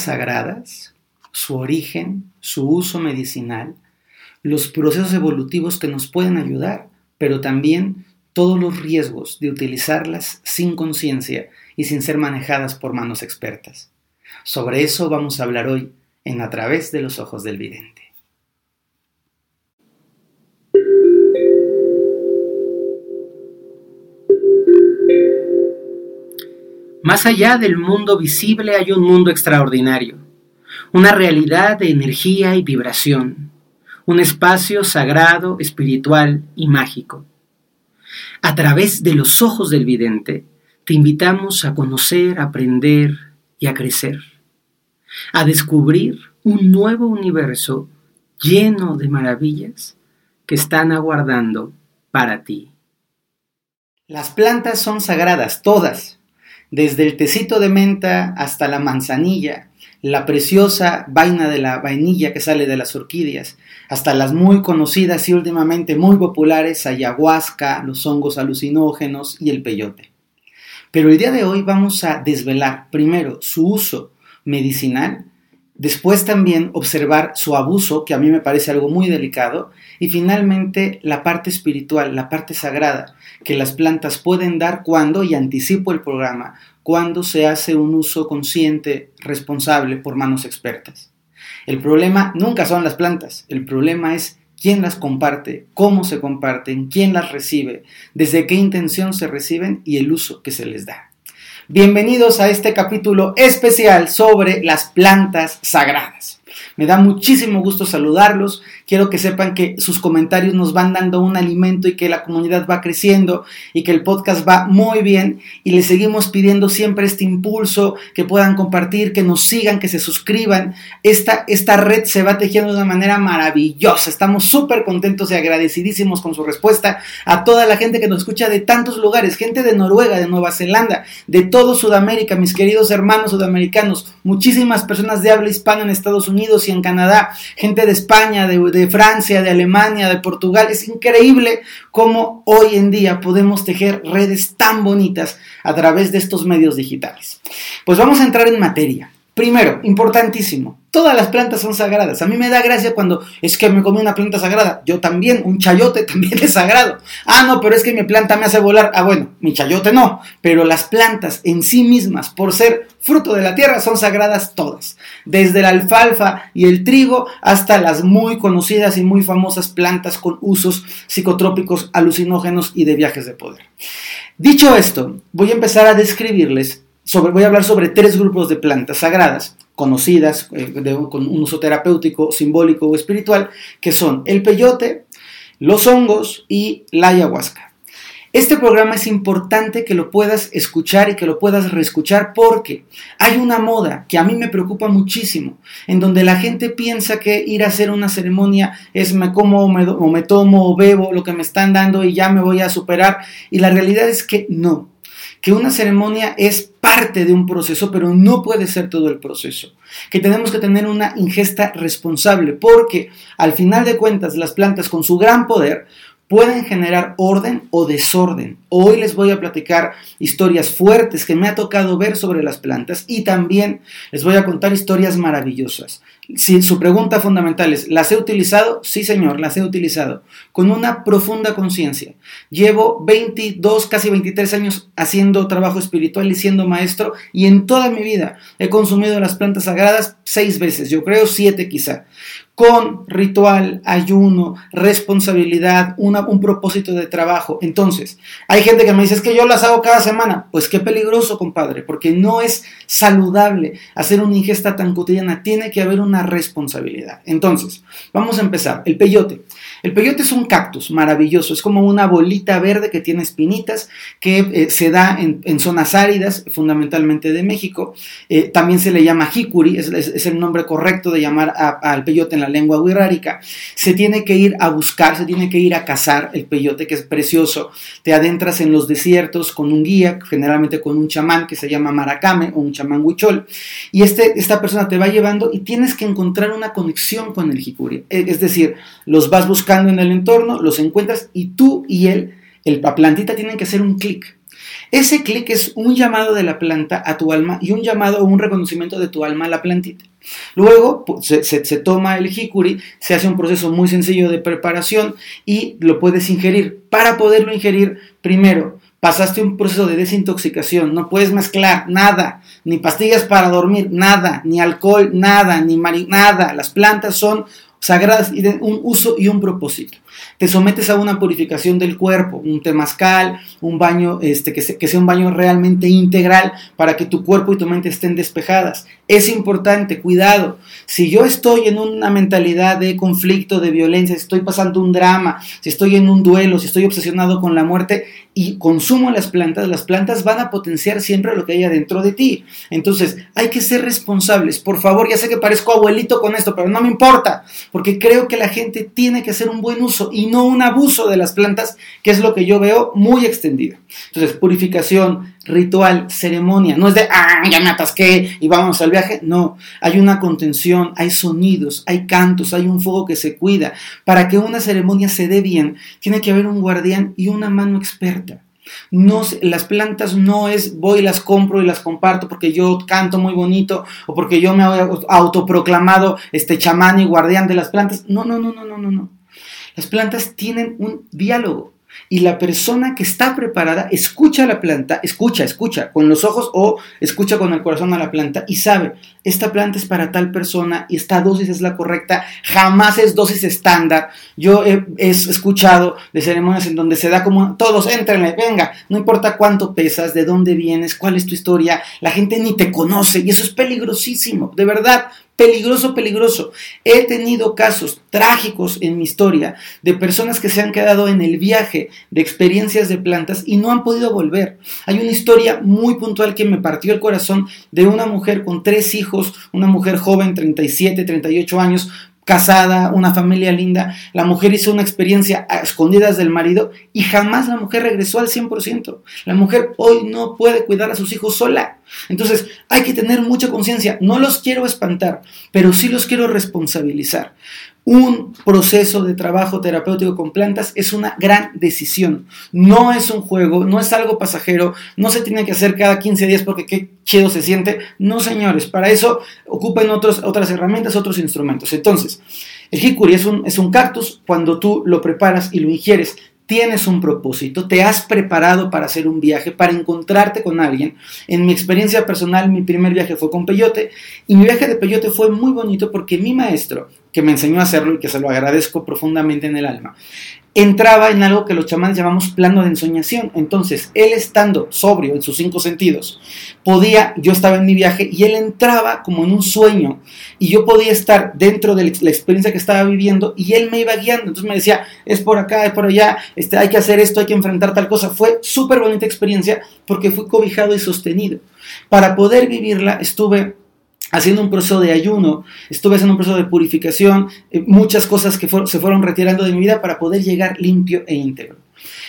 sagradas, su origen, su uso medicinal, los procesos evolutivos que nos pueden ayudar, pero también todos los riesgos de utilizarlas sin conciencia y sin ser manejadas por manos expertas. Sobre eso vamos a hablar hoy en A través de los ojos del vidente. Más allá del mundo visible hay un mundo extraordinario, una realidad de energía y vibración, un espacio sagrado, espiritual y mágico. A través de los ojos del vidente, te invitamos a conocer, aprender y a crecer, a descubrir un nuevo universo lleno de maravillas que están aguardando para ti. Las plantas son sagradas, todas, desde el tecito de menta hasta la manzanilla, la preciosa vaina de la vainilla que sale de las orquídeas, hasta las muy conocidas y últimamente muy populares ayahuasca, los hongos alucinógenos y el peyote. Pero el día de hoy vamos a desvelar primero su uso medicinal, después también observar su abuso, que a mí me parece algo muy delicado, y finalmente la parte espiritual, la parte sagrada, que las plantas pueden dar cuando, y anticipo el programa, cuando se hace un uso consciente, responsable por manos expertas. El problema nunca son las plantas, el problema es quién las comparte, cómo se comparten, quién las recibe, desde qué intención se reciben y el uso que se les da. Bienvenidos a este capítulo especial sobre las plantas sagradas. Me da muchísimo gusto saludarlos. Quiero que sepan que sus comentarios nos van dando un alimento y que la comunidad va creciendo y que el podcast va muy bien y les seguimos pidiendo siempre este impulso, que puedan compartir, que nos sigan, que se suscriban. Esta, esta red se va tejiendo de una manera maravillosa. Estamos súper contentos y agradecidísimos con su respuesta a toda la gente que nos escucha de tantos lugares, gente de Noruega, de Nueva Zelanda, de todo Sudamérica, mis queridos hermanos sudamericanos, muchísimas personas de habla hispana en Estados Unidos y en Canadá, gente de España, de de Francia, de Alemania, de Portugal. Es increíble cómo hoy en día podemos tejer redes tan bonitas a través de estos medios digitales. Pues vamos a entrar en materia. Primero, importantísimo, todas las plantas son sagradas. A mí me da gracia cuando es que me comí una planta sagrada. Yo también, un chayote también es sagrado. Ah, no, pero es que mi planta me hace volar. Ah, bueno, mi chayote no. Pero las plantas en sí mismas, por ser fruto de la tierra, son sagradas todas. Desde la alfalfa y el trigo hasta las muy conocidas y muy famosas plantas con usos psicotrópicos, alucinógenos y de viajes de poder. Dicho esto, voy a empezar a describirles voy a hablar sobre tres grupos de plantas sagradas conocidas eh, con un uso terapéutico, simbólico o espiritual, que son el peyote, los hongos y la ayahuasca. Este programa es importante que lo puedas escuchar y que lo puedas reescuchar porque hay una moda que a mí me preocupa muchísimo, en donde la gente piensa que ir a hacer una ceremonia es me como o me, o me tomo o bebo lo que me están dando y ya me voy a superar. Y la realidad es que no que una ceremonia es parte de un proceso, pero no puede ser todo el proceso. Que tenemos que tener una ingesta responsable, porque al final de cuentas las plantas con su gran poder pueden generar orden o desorden. Hoy les voy a platicar historias fuertes que me ha tocado ver sobre las plantas y también les voy a contar historias maravillosas. Si su pregunta fundamental es, ¿las he utilizado? Sí, señor, las he utilizado con una profunda conciencia. Llevo 22, casi 23 años haciendo trabajo espiritual y siendo maestro y en toda mi vida he consumido las plantas sagradas seis veces, yo creo siete quizá con ritual, ayuno, responsabilidad, un propósito de trabajo. Entonces, hay gente que me dice, es que yo las hago cada semana. Pues qué peligroso, compadre, porque no es saludable hacer una ingesta tan cotidiana. Tiene que haber una responsabilidad. Entonces, vamos a empezar. El peyote. El peyote es un cactus maravilloso, es como una bolita verde que tiene espinitas, que eh, se da en, zonas áridas, fundamentalmente de México. Eh, también se le llama jicuri, es, el nombre correcto de llamar al peyote en la lengua wixárika. Se tiene que ir a buscar, se tiene que ir a cazar el peyote, que es precioso. Te adentras en los desiertos con un guía, generalmente con un chamán que se llama maracame o un chamán huichol, y este, esta persona te va llevando y tienes que encontrar una conexión con el jicuri. E, es decir, los vas buscando en el entorno, los encuentras y tú y él, el, la plantita tienen que hacer un clic. Ese clic es un llamado de la planta a tu alma y un llamado o un reconocimiento de tu alma a la plantita. Luego se, toma el jicuri, se hace un proceso muy sencillo de preparación y lo puedes ingerir. Para poderlo ingerir, primero pasaste un proceso de desintoxicación, no puedes mezclar nada, ni pastillas para dormir, nada, ni alcohol, nada, ni nada. Las plantas son sagradas y de un uso y un propósito. Te sometes a una purificación del cuerpo, un temazcal, un baño este, que, que sea un baño realmente integral para que tu cuerpo y tu mente estén despejadas. Es importante, cuidado. Si yo estoy en una mentalidad de conflicto, de violencia, si estoy pasando un drama, si estoy en un duelo, si estoy obsesionado con la muerte y consumo las plantas, las plantas van a potenciar siempre lo que hay adentro de ti. Entonces, hay que ser responsables. Por favor, ya sé que parezco abuelito con esto, pero no me importa, porque creo que la gente tiene que hacer un buen uso y no un abuso de las plantas, que es lo que yo veo muy extendido. Entonces, purificación, ritual, ceremonia, no es de, ah, ya me atasqué y vamos al viaje, no, hay una contención, hay sonidos, hay cantos, hay un fuego que se cuida. Para que una ceremonia se dé bien, tiene que haber un guardián y una mano experta. No, las plantas no es voy las compro y las comparto porque yo canto muy bonito o porque yo me he autoproclamado este chamán y guardián de las plantas. No, no, no, no, no, no, no. Las plantas tienen un diálogo y la persona que está preparada escucha a la planta, escucha, escucha con los ojos o escucha con el corazón a la planta y sabe, esta planta es para tal persona y esta dosis es la correcta, jamás es dosis estándar. Yo he, escuchado de ceremonias en donde se da como, todos, entrenle, venga, no importa cuánto pesas, de dónde vienes, cuál es tu historia, la gente ni te conoce y eso es peligrosísimo, de verdad, peligroso, peligroso. He tenido casos trágicos en mi historia de personas que se han quedado en el viaje de experiencias de plantas y no han podido volver. Hay una historia muy puntual que me partió el corazón de una mujer con tres hijos, una mujer joven, 37, 38 años, casada, una familia linda, la mujer hizo una experiencia a escondidas del marido y jamás la mujer regresó al 100%. La mujer hoy no puede cuidar a sus hijos sola. Entonces hay que tener mucha conciencia. No los quiero espantar, pero sí los quiero responsabilizar. Un proceso de trabajo terapéutico con plantas es una gran decisión. No es un juego, no es algo pasajero, no se tiene que hacer cada 15 días porque qué chido se siente. No, señores, para eso ocupen otras herramientas, otros instrumentos. Entonces, el hikuri es un, es un cactus, cuando tú lo preparas y lo ingieres, tienes un propósito, te has preparado para hacer un viaje, para encontrarte con alguien. En mi experiencia personal, mi primer viaje fue con Peyote y mi viaje de Peyote fue muy bonito porque mi maestro, que me enseñó a hacerlo y que se lo agradezco profundamente en el alma, entraba en algo que los chamanes llamamos plano de ensoñación. Entonces, él estando sobrio en sus cinco sentidos, podía, yo estaba en mi viaje y él entraba como en un sueño y yo podía estar dentro de la experiencia que estaba viviendo y él me iba guiando. Entonces me decía, es por acá, es por allá, este, hay que hacer esto, hay que enfrentar tal cosa. Fue súper bonita experiencia porque fui cobijado y sostenido. Para poder vivirla estuve haciendo un proceso de ayuno, estuve haciendo un proceso de purificación, eh, muchas cosas que se fueron retirando de mi vida para poder llegar limpio e íntegro.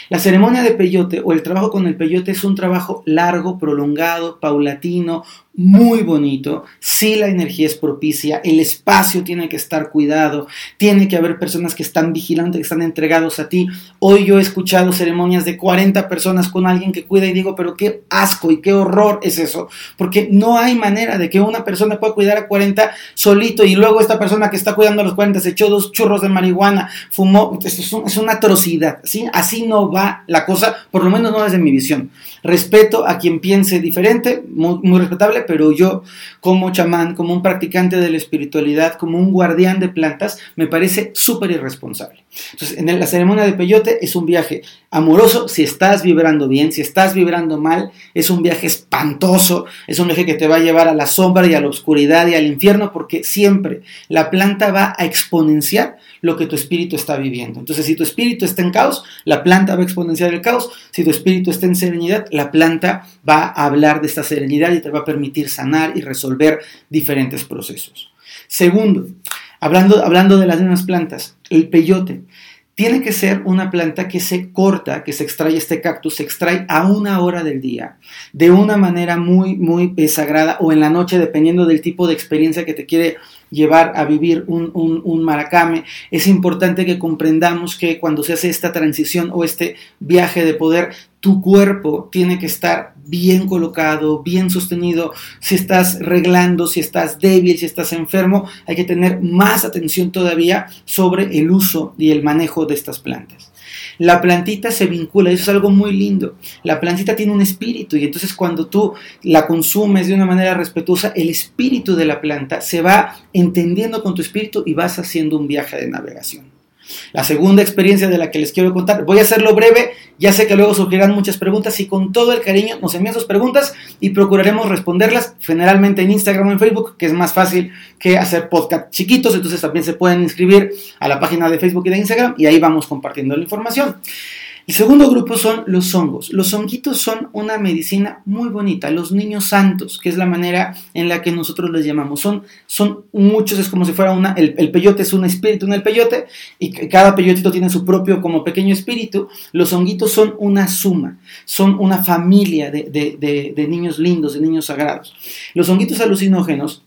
La ceremonia de peyote o el trabajo con el peyote es un trabajo largo, prolongado, paulatino, muy bonito, si la energía es propicia, el espacio tiene que estar cuidado, tiene que haber personas que están vigilando, que están entregados a ti. Hoy yo he escuchado ceremonias de 40 personas con alguien que cuida y digo, pero qué asco y qué horror es eso, porque no hay manera de que una persona pueda cuidar a 40 solito y luego esta persona que está cuidando a los 40 se echó dos churros de marihuana, fumó, es, es una atrocidad, ¿sí? así no va la cosa, por lo menos no desde mi visión. Respeto a quien piense diferente, muy respetable, pero yo como chamán, como un practicante de la espiritualidad, como un guardián de plantas, me parece súper irresponsable. Entonces, en la ceremonia de peyote es un viaje amoroso si estás vibrando bien, si estás vibrando mal, es un viaje espantoso, es un viaje que te va a llevar a la sombra y a la oscuridad y al infierno, porque siempre la planta va a exponenciar lo que tu espíritu está viviendo. Entonces, si tu espíritu está en caos, la planta va a exponenciar el caos. Si tu espíritu está en serenidad, la planta va a hablar de esta serenidad y te va a permitir sanar y resolver diferentes procesos. Segundo, hablando, hablando de las mismas plantas, el peyote. Tiene que ser una planta que se corta, que se extrae este cactus, se extrae a una hora del día, de una manera muy, muy sagrada o en la noche, dependiendo del tipo de experiencia que te quiere llevar a vivir un, un, maracame. Es importante que comprendamos que cuando se hace esta transición o este viaje de poder, tu cuerpo tiene que estar bien colocado, bien sostenido. Si estás reglando, si estás débil, si estás enfermo, hay que tener más atención todavía sobre el uso y el manejo de estas plantas. La plantita se vincula, eso es algo muy lindo. La plantita tiene un espíritu y entonces cuando tú la consumes de una manera respetuosa, el espíritu de la planta se va entendiendo con tu espíritu y vas haciendo un viaje de navegación. La segunda experiencia de la que les quiero contar, voy a hacerlo breve, ya sé que luego surgirán muchas preguntas y con todo el cariño nos envían sus preguntas y procuraremos responderlas generalmente en Instagram o en Facebook, que es más fácil que hacer podcast chiquitos, entonces también se pueden inscribir a la página de Facebook y de Instagram y ahí vamos compartiendo la información. El segundo grupo son los hongos. Los honguitos son una medicina muy bonita, los niños santos, que es la manera en la que nosotros les llamamos. Son, son muchos, es como si fuera una, el, peyote es un espíritu en el peyote y cada peyotito tiene su propio como pequeño espíritu. Los honguitos son una suma, son una familia de, de niños lindos, de niños sagrados. Los honguitos alucinógenos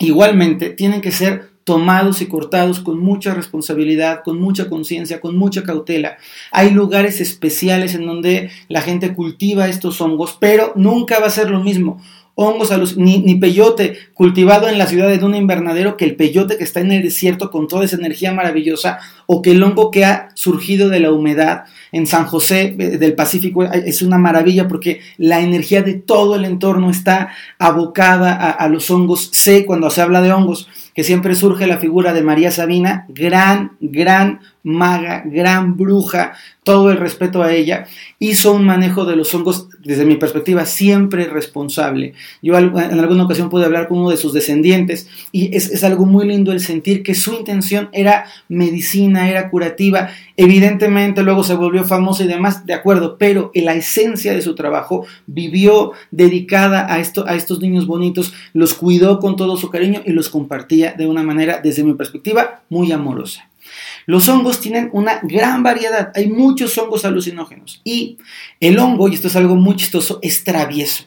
igualmente tienen que ser tomados y cortados con mucha responsabilidad, con mucha conciencia, con mucha cautela. Hay lugares especiales en donde la gente cultiva estos hongos, pero nunca va a ser lo mismo hongos a ni, ni, peyote cultivado en la ciudad de un invernadero que el peyote que está en el desierto con toda esa energía maravillosa o que el hongo que ha surgido de la humedad en San José eh, del Pacífico eh, es una maravilla porque la energía de todo el entorno está abocada a, los hongos. Sé cuando se habla de hongos que siempre surge la figura de María Sabina, gran, gran maga, gran bruja, todo el respeto a ella, hizo un manejo de los hongos, desde mi perspectiva, siempre responsable. Yo en alguna ocasión pude hablar con uno de sus descendientes y es, es algo muy lindo el sentir que su intención era medicina, era curativa. Evidentemente luego se volvió famosa y demás, de acuerdo, pero en la esencia de su trabajo vivió dedicada a, esto, a estos niños bonitos, los cuidó con todo su cariño y los compartía de una manera, desde mi perspectiva, muy amorosa. Los hongos tienen una gran variedad, hay muchos hongos alucinógenos y el hongo, y esto es algo muy chistoso, es travieso.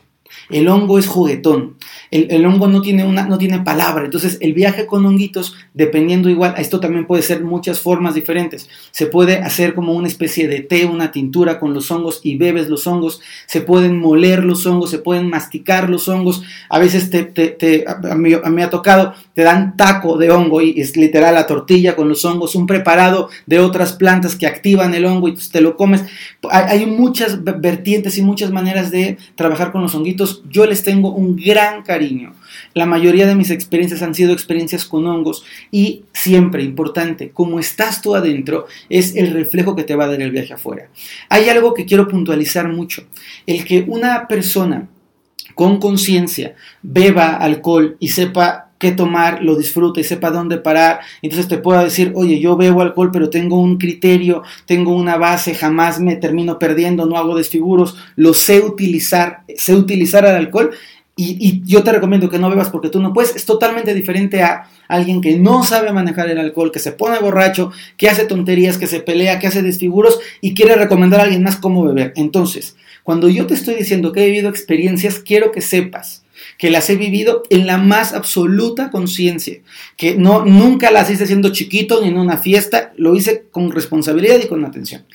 El hongo es juguetón. El, hongo no tiene, una, no tiene palabra. Entonces, el viaje con honguitos, dependiendo igual, esto también puede ser muchas formas diferentes. Se puede hacer como una especie de té, una tintura con los hongos y bebes los hongos. Se pueden moler los hongos, se pueden masticar los hongos. A veces te, te, a, mí, me ha tocado, te dan taco de hongo y es literal la tortilla con los hongos, un preparado de otras plantas que activan el hongo y te lo comes. Hay, hay muchas vertientes y muchas maneras de trabajar con los honguitos yo les tengo un gran cariño. La mayoría de mis experiencias han sido experiencias con hongos y siempre importante, como estás tú adentro, es el reflejo que te va a dar el viaje afuera. Hay algo que quiero puntualizar mucho, el que una persona con conciencia beba alcohol y sepa qué tomar, lo disfrute y sepa dónde parar. Entonces te puedo decir, oye, yo bebo alcohol, pero tengo un criterio, tengo una base, jamás me termino perdiendo, no hago desfiguros, lo sé utilizar, sé utilizar el alcohol. Y, yo te recomiendo que no bebas porque tú no puedes. Es totalmente diferente a alguien que no sabe manejar el alcohol, que se pone borracho, que hace tonterías, que se pelea, que hace desfiguros y quiere recomendar a alguien más cómo beber. Entonces, cuando yo te estoy diciendo que he vivido experiencias, quiero que sepas que las he vivido en la más absoluta conciencia, que no, nunca las hice siendo chiquito ni en una fiesta, lo hice con responsabilidad y con atención.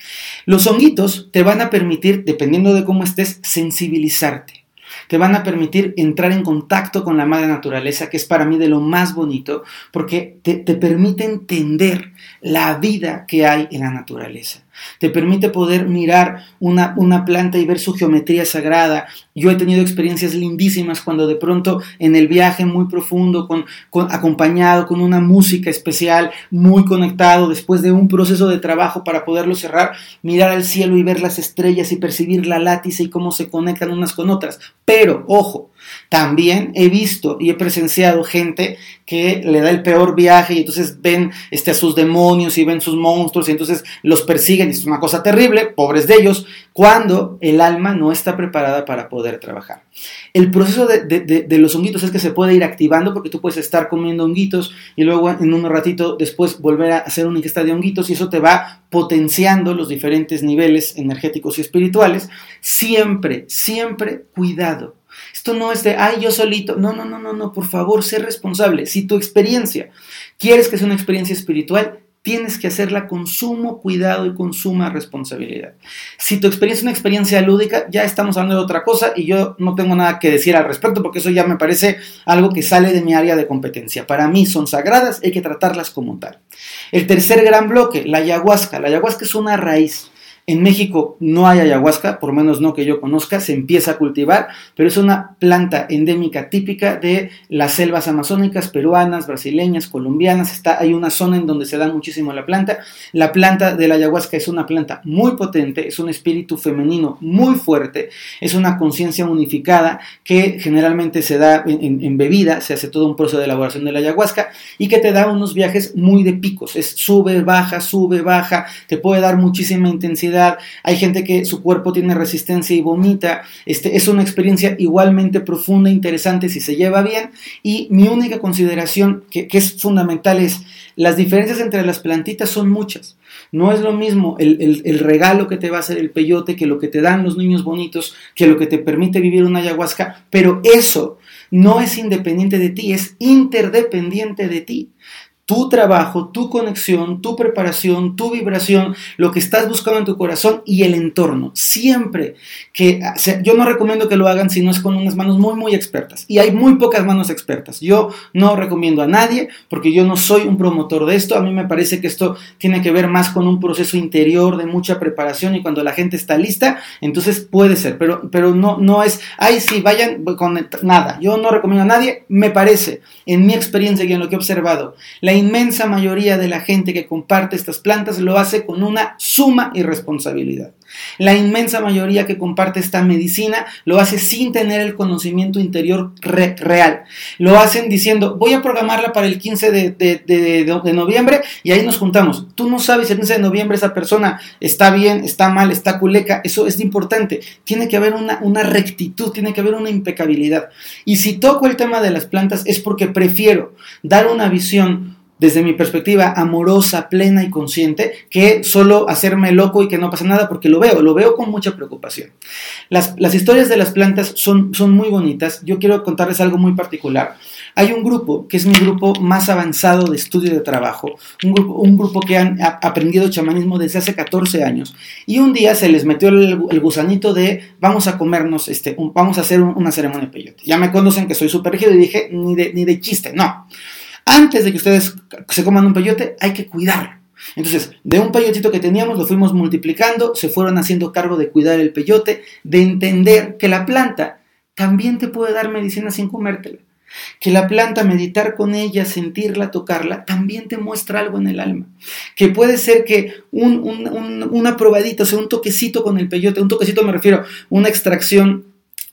Los honguitos te van a permitir, dependiendo de cómo estés, sensibilizarte te van a permitir entrar en contacto con la madre naturaleza, que es para mí de lo más bonito, porque te, te, permite entender la vida que hay en la naturaleza. Te permite poder mirar una, una planta y ver su geometría sagrada. Yo he tenido experiencias lindísimas cuando de pronto en el viaje muy profundo, con, acompañado con una música especial, muy conectado, después de un proceso de trabajo para poderlo cerrar, mirar al cielo y ver las estrellas y percibir la látice y cómo se conectan unas con otras. Pero, ojo, también he visto y he presenciado gente que le da el peor viaje y entonces ven este, a sus demonios y ven sus monstruos y entonces los persiguen y es una cosa terrible, pobres de ellos, cuando el alma no está preparada para poder trabajar. El proceso de, de, los honguitos es que se puede ir activando porque tú puedes estar comiendo honguitos y luego en un ratito después volver a hacer una ingesta de honguitos y eso te va potenciando los diferentes niveles energéticos y espirituales. Siempre, siempre cuidado esto no es de, ay, yo solito. No, no, no, no, no, por favor, sé responsable. Si tu experiencia quieres que sea una experiencia espiritual, tienes que hacerla con sumo cuidado y con suma responsabilidad. Si tu experiencia es una experiencia lúdica, ya estamos hablando de otra cosa y yo no tengo nada que decir al respecto porque eso ya me parece algo que sale de mi área de competencia. Para mí son sagradas, hay que tratarlas como tal. El tercer gran bloque, la ayahuasca. La ayahuasca es una raíz. En México no hay ayahuasca, por menos no que yo conozca, se empieza a cultivar, pero es una planta endémica típica de las selvas amazónicas peruanas, brasileñas, colombianas. Está, hay una zona en donde se da muchísimo la planta. La planta de la ayahuasca es una planta muy potente, es un espíritu femenino muy fuerte, es una conciencia unificada que generalmente se da en, en, bebida, se hace todo un proceso de elaboración de la ayahuasca y que te da unos viajes muy de picos. Es sube, baja, sube, baja, te puede dar muchísima intensidad hay gente que su cuerpo tiene resistencia y vomita, este, es una experiencia igualmente profunda, interesante si se lleva bien. Y mi única consideración que, es fundamental es las diferencias entre las plantitas son muchas. No es lo mismo el, el, regalo que te va a hacer el peyote que lo que te dan los niños bonitos, que lo que te permite vivir una ayahuasca, pero eso no es independiente de ti, es interdependiente de ti tu trabajo, tu conexión, tu preparación, tu vibración, lo que estás buscando en tu corazón y el entorno. Siempre que yo no recomiendo que lo hagan si no es con unas manos muy muy expertas y hay muy pocas manos expertas. Yo no recomiendo a nadie porque yo no soy un promotor de esto. A mí me parece que esto tiene que ver más con un proceso interior de mucha preparación y cuando la gente está lista, entonces puede ser, pero pero no no es, ay, sí, vayan con nada. Yo no recomiendo a nadie, me parece en mi experiencia y en lo que he observado. La inmensa mayoría de la gente que comparte estas plantas lo hace con una suma irresponsabilidad. La inmensa mayoría que comparte esta medicina lo hace sin tener el conocimiento interior real. Lo hacen diciendo, voy a programarla para el 15 de, noviembre y ahí nos juntamos. Tú no sabes si el 15 de noviembre esa persona está bien, está mal, está culeca. Eso es importante. Tiene que haber una, rectitud, tiene que haber una impecabilidad. Y si toco el tema de las plantas es porque prefiero dar una visión desde mi perspectiva amorosa, plena y consciente, que solo hacerme loco y que no pasa nada porque lo veo, lo veo con mucha preocupación. Las, historias de las plantas son, son muy bonitas. Yo quiero contarles algo muy particular. Hay un grupo que es mi grupo más avanzado de estudio de trabajo, un grupo, que han aprendido chamanismo desde hace 14 años y un día se les metió el, gusanito de vamos a comernos, este, vamos a hacer una ceremonia peyote. Ya me conocen que soy súper y dije ni de, ni de chiste, no. Antes de que ustedes se coman un peyote, hay que cuidarlo. Entonces, de un peyotito que teníamos, lo fuimos multiplicando, se fueron haciendo cargo de cuidar el peyote, de entender que la planta también te puede dar medicina sin comértela. Que la planta, meditar con ella, sentirla, tocarla, también te muestra algo en el alma. Que puede ser que un, una probadita, o sea, un toquecito con el peyote, un toquecito me refiero, una extracción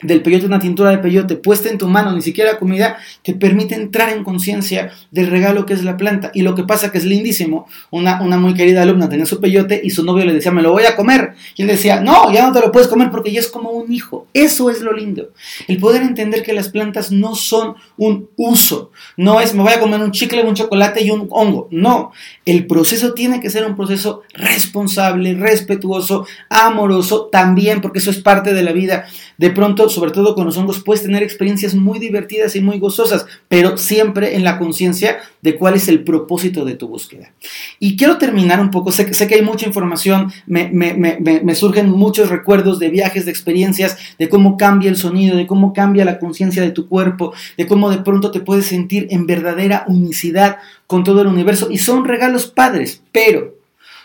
del peyote, una tintura de peyote puesta en tu mano, ni siquiera comida, te permite entrar en conciencia del regalo que es la planta. Y lo que pasa que es lindísimo, una, una muy querida alumna tenía su peyote y su novio le decía, me lo voy a comer. Y él decía, no, ya no te lo puedes comer porque ya es como un hijo. Eso es lo lindo. El poder entender que las plantas no son un uso. No es, me voy a comer un chicle, un chocolate y un hongo. No, el proceso tiene que ser un proceso responsable, respetuoso, amoroso también, porque eso es parte de la vida. De pronto, sobre todo con los hongos, puedes tener experiencias muy divertidas y muy gozosas, pero siempre en la conciencia de cuál es el propósito de tu búsqueda. Y quiero terminar un poco, sé, sé que hay mucha información, me, me surgen muchos recuerdos de viajes, de experiencias, de cómo cambia el sonido, de cómo cambia la conciencia de tu cuerpo, de cómo de pronto te puedes sentir en verdadera unicidad con todo el universo. Y son regalos padres, pero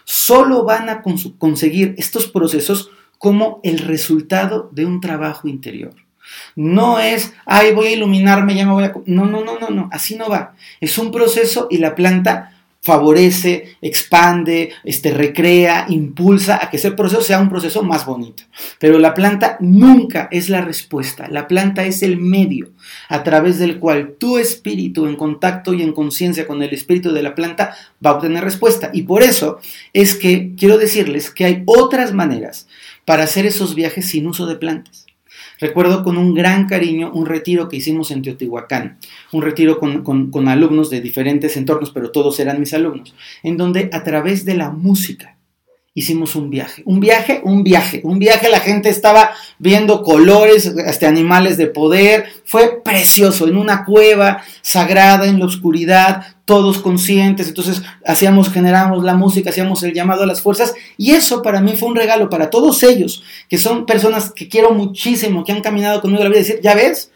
solo van a conseguir estos procesos como el resultado de un trabajo interior. No es, ay, voy a iluminarme, ya me voy a... No, no, no, no, no, así no va. Es un proceso y la planta favorece, expande, este, recrea, impulsa a que ese proceso sea un proceso más bonito. Pero la planta nunca es la respuesta, la planta es el medio a través del cual tu espíritu en contacto y en conciencia con el espíritu de la planta va a obtener respuesta. Y por eso es que quiero decirles que hay otras maneras para hacer esos viajes sin uso de plantas. Recuerdo con un gran cariño un retiro que hicimos en Teotihuacán, un retiro con, alumnos de diferentes entornos, pero todos eran mis alumnos, en donde a través de la música hicimos un viaje. Un viaje, un viaje. Un viaje, la gente estaba viendo colores, este, animales de poder. Fue precioso, en una cueva sagrada, en la oscuridad, todos conscientes. Entonces hacíamos, generamos la música, hacíamos el llamado a las fuerzas. Y eso para mí fue un regalo para todos ellos, que son personas que quiero muchísimo, que han caminado conmigo la vida. Decir, ya ves,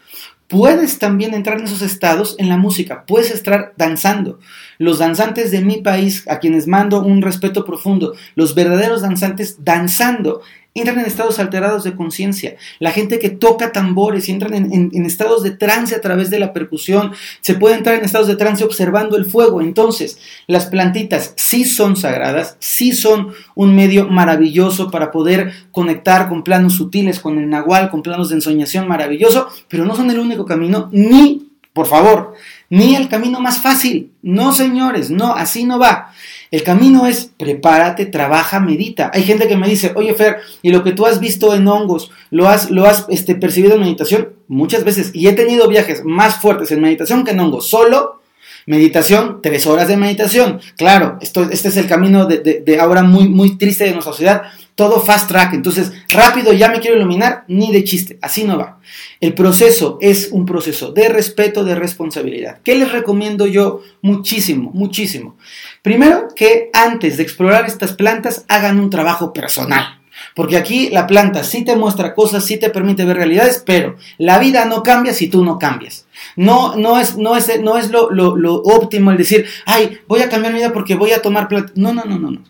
puedes también entrar en esos estados en la música, puedes estar danzando. Los danzantes de mi país, a quienes mando un respeto profundo, los verdaderos danzantes danzando entran en estados alterados de conciencia. La gente que toca tambores entran en, estados de trance a través de la percusión, se puede entrar en estados de trance observando el fuego. Entonces, las plantitas sí son sagradas, sí son un medio maravilloso para poder conectar con planos sutiles, con el nahual, con planos de ensoñación maravilloso, pero no son el único camino, ni, por favor, ni el camino más fácil. No, señores, no, así no va. El camino es prepárate, trabaja, medita. Hay gente que me dice, oye Fer, ¿y lo que tú has visto en hongos, lo has, lo has este, percibido en meditación? Muchas veces. Y he tenido viajes más fuertes en meditación que en hongos. Solo meditación, tres horas de meditación. Claro, esto, este es el camino de, de ahora muy, muy triste de nuestra sociedad todo fast track. Entonces, rápido, ya me quiero iluminar, ni de chiste, así no va. El proceso es un proceso de respeto, de responsabilidad. ¿Qué les recomiendo yo muchísimo, muchísimo? Primero, que antes de explorar estas plantas hagan un trabajo personal. Porque aquí la planta sí te muestra cosas, sí te permite ver realidades, pero la vida no cambia si tú no cambias. No, no es, no es, no es lo, lo, lo óptimo el decir, ay, voy a cambiar mi vida porque voy a tomar planta. No, no, no, no, no.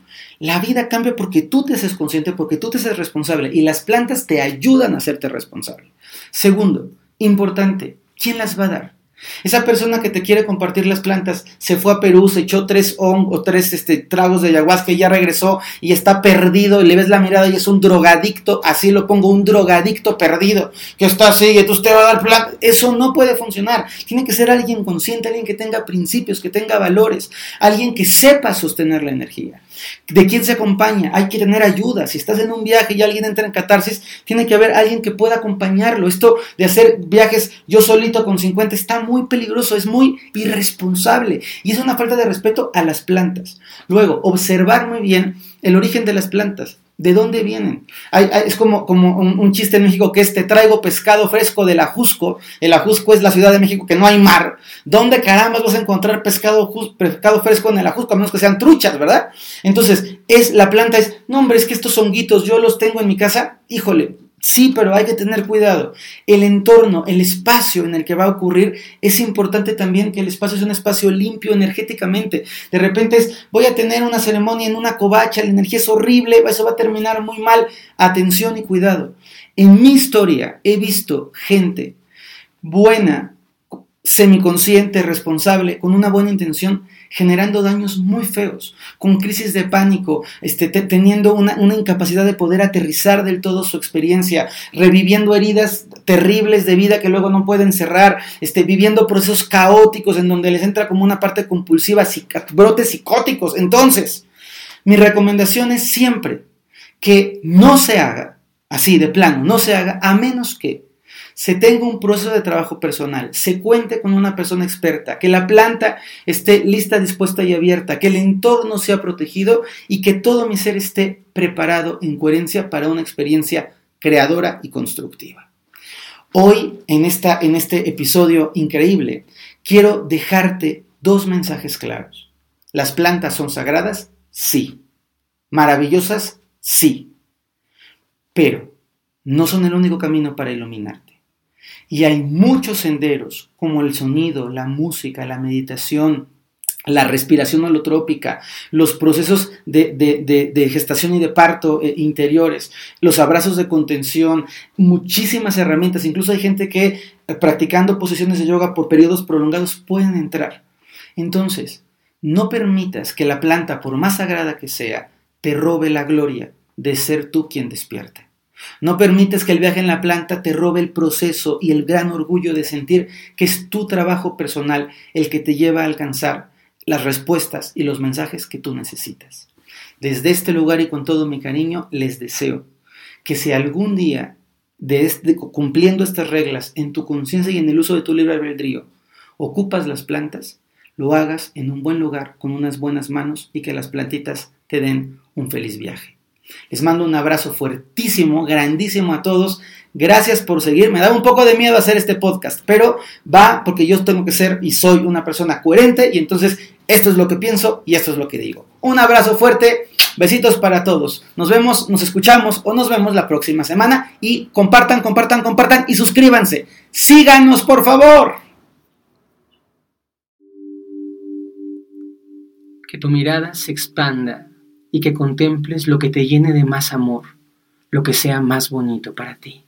La vida cambia porque tú te haces consciente, porque tú te haces responsable y las plantas te ayudan a hacerte responsable. Segundo, importante, ¿quién las va a dar? Esa persona que te quiere compartir las plantas se fue a Perú, se echó tres o tres este, tragos de ayahuasca y ya regresó y está perdido y le ves la mirada y es un drogadicto, así lo pongo, un drogadicto perdido, que está así y tú te va a dar planta. Eso no puede funcionar. Tiene que ser alguien consciente, alguien que tenga principios, que tenga valores, alguien que sepa sostener la energía. ¿De quién se acompaña? Hay que tener ayuda. Si estás en un viaje y alguien entra en catarsis, tiene que haber alguien que pueda acompañarlo. Esto de hacer viajes yo solito con 50 está muy peligroso, es muy irresponsable y es una falta de respeto a las plantas. Luego, observar muy bien el origen de las plantas. ¿De dónde vienen? es como, como un, chiste en México que es te traigo pescado fresco del Ajusco. El Ajusco es la ciudad de México que no hay mar. ¿Dónde caramba vas a encontrar pescado, pescado fresco en el Ajusco? A menos que sean truchas, ¿verdad? Entonces, es, la planta es, no hombre, es que estos honguitos yo los tengo en mi casa. Híjole, Sí, pero hay que tener cuidado. El entorno, el espacio en el que va a ocurrir, es importante también que el espacio sea un espacio limpio energéticamente. De repente es, voy a tener una ceremonia en una covacha, la energía es horrible, eso va a terminar muy mal. Atención y cuidado. En mi historia he visto gente buena, semiconsciente, responsable, con una buena intención, generando daños muy feos, con crisis de pánico, este, teniendo una, incapacidad de poder aterrizar del todo su experiencia, reviviendo heridas terribles de vida que luego no pueden cerrar, este, viviendo procesos caóticos en donde les entra como una parte compulsiva, brotes psicóticos. Entonces, mi recomendación es siempre que no se haga, así de plano, no se haga, a menos que se tenga un proceso de trabajo personal, se cuente con una persona experta, que la planta esté lista, dispuesta y abierta, que el entorno sea protegido y que todo mi ser esté preparado en coherencia para una experiencia creadora y constructiva. Hoy, en, esta, en este episodio increíble, quiero dejarte dos mensajes claros. ¿Las plantas son sagradas? Sí. ¿Maravillosas? Sí. Pero no son el único camino para iluminarte. Y hay muchos senderos, como el sonido, la música, la meditación, la respiración holotrópica, los procesos de, gestación y de parto eh, interiores, los abrazos de contención, muchísimas herramientas. Incluso hay gente que eh, practicando posiciones de yoga por periodos prolongados pueden entrar. Entonces, no permitas que la planta, por más sagrada que sea, te robe la gloria de ser tú quien despierte. No permites que el viaje en la planta te robe el proceso y el gran orgullo de sentir que es tu trabajo personal el que te lleva a alcanzar las respuestas y los mensajes que tú necesitas. Desde este lugar y con todo mi cariño les deseo que si algún día, de este, cumpliendo estas reglas en tu conciencia y en el uso de tu libre albedrío, ocupas las plantas, lo hagas en un buen lugar, con unas buenas manos y que las plantitas te den un feliz viaje. Les mando un abrazo fuertísimo, grandísimo a todos. Gracias por seguir. Me da un poco de miedo hacer este podcast, pero va porque yo tengo que ser y soy una persona coherente y entonces esto es lo que pienso y esto es lo que digo. Un abrazo fuerte. Besitos para todos. Nos vemos, nos escuchamos o nos vemos la próxima semana y compartan, compartan, compartan y suscríbanse. Síganos, por favor. Que tu mirada se expanda y que contemples lo que te llene de más amor, lo que sea más bonito para ti.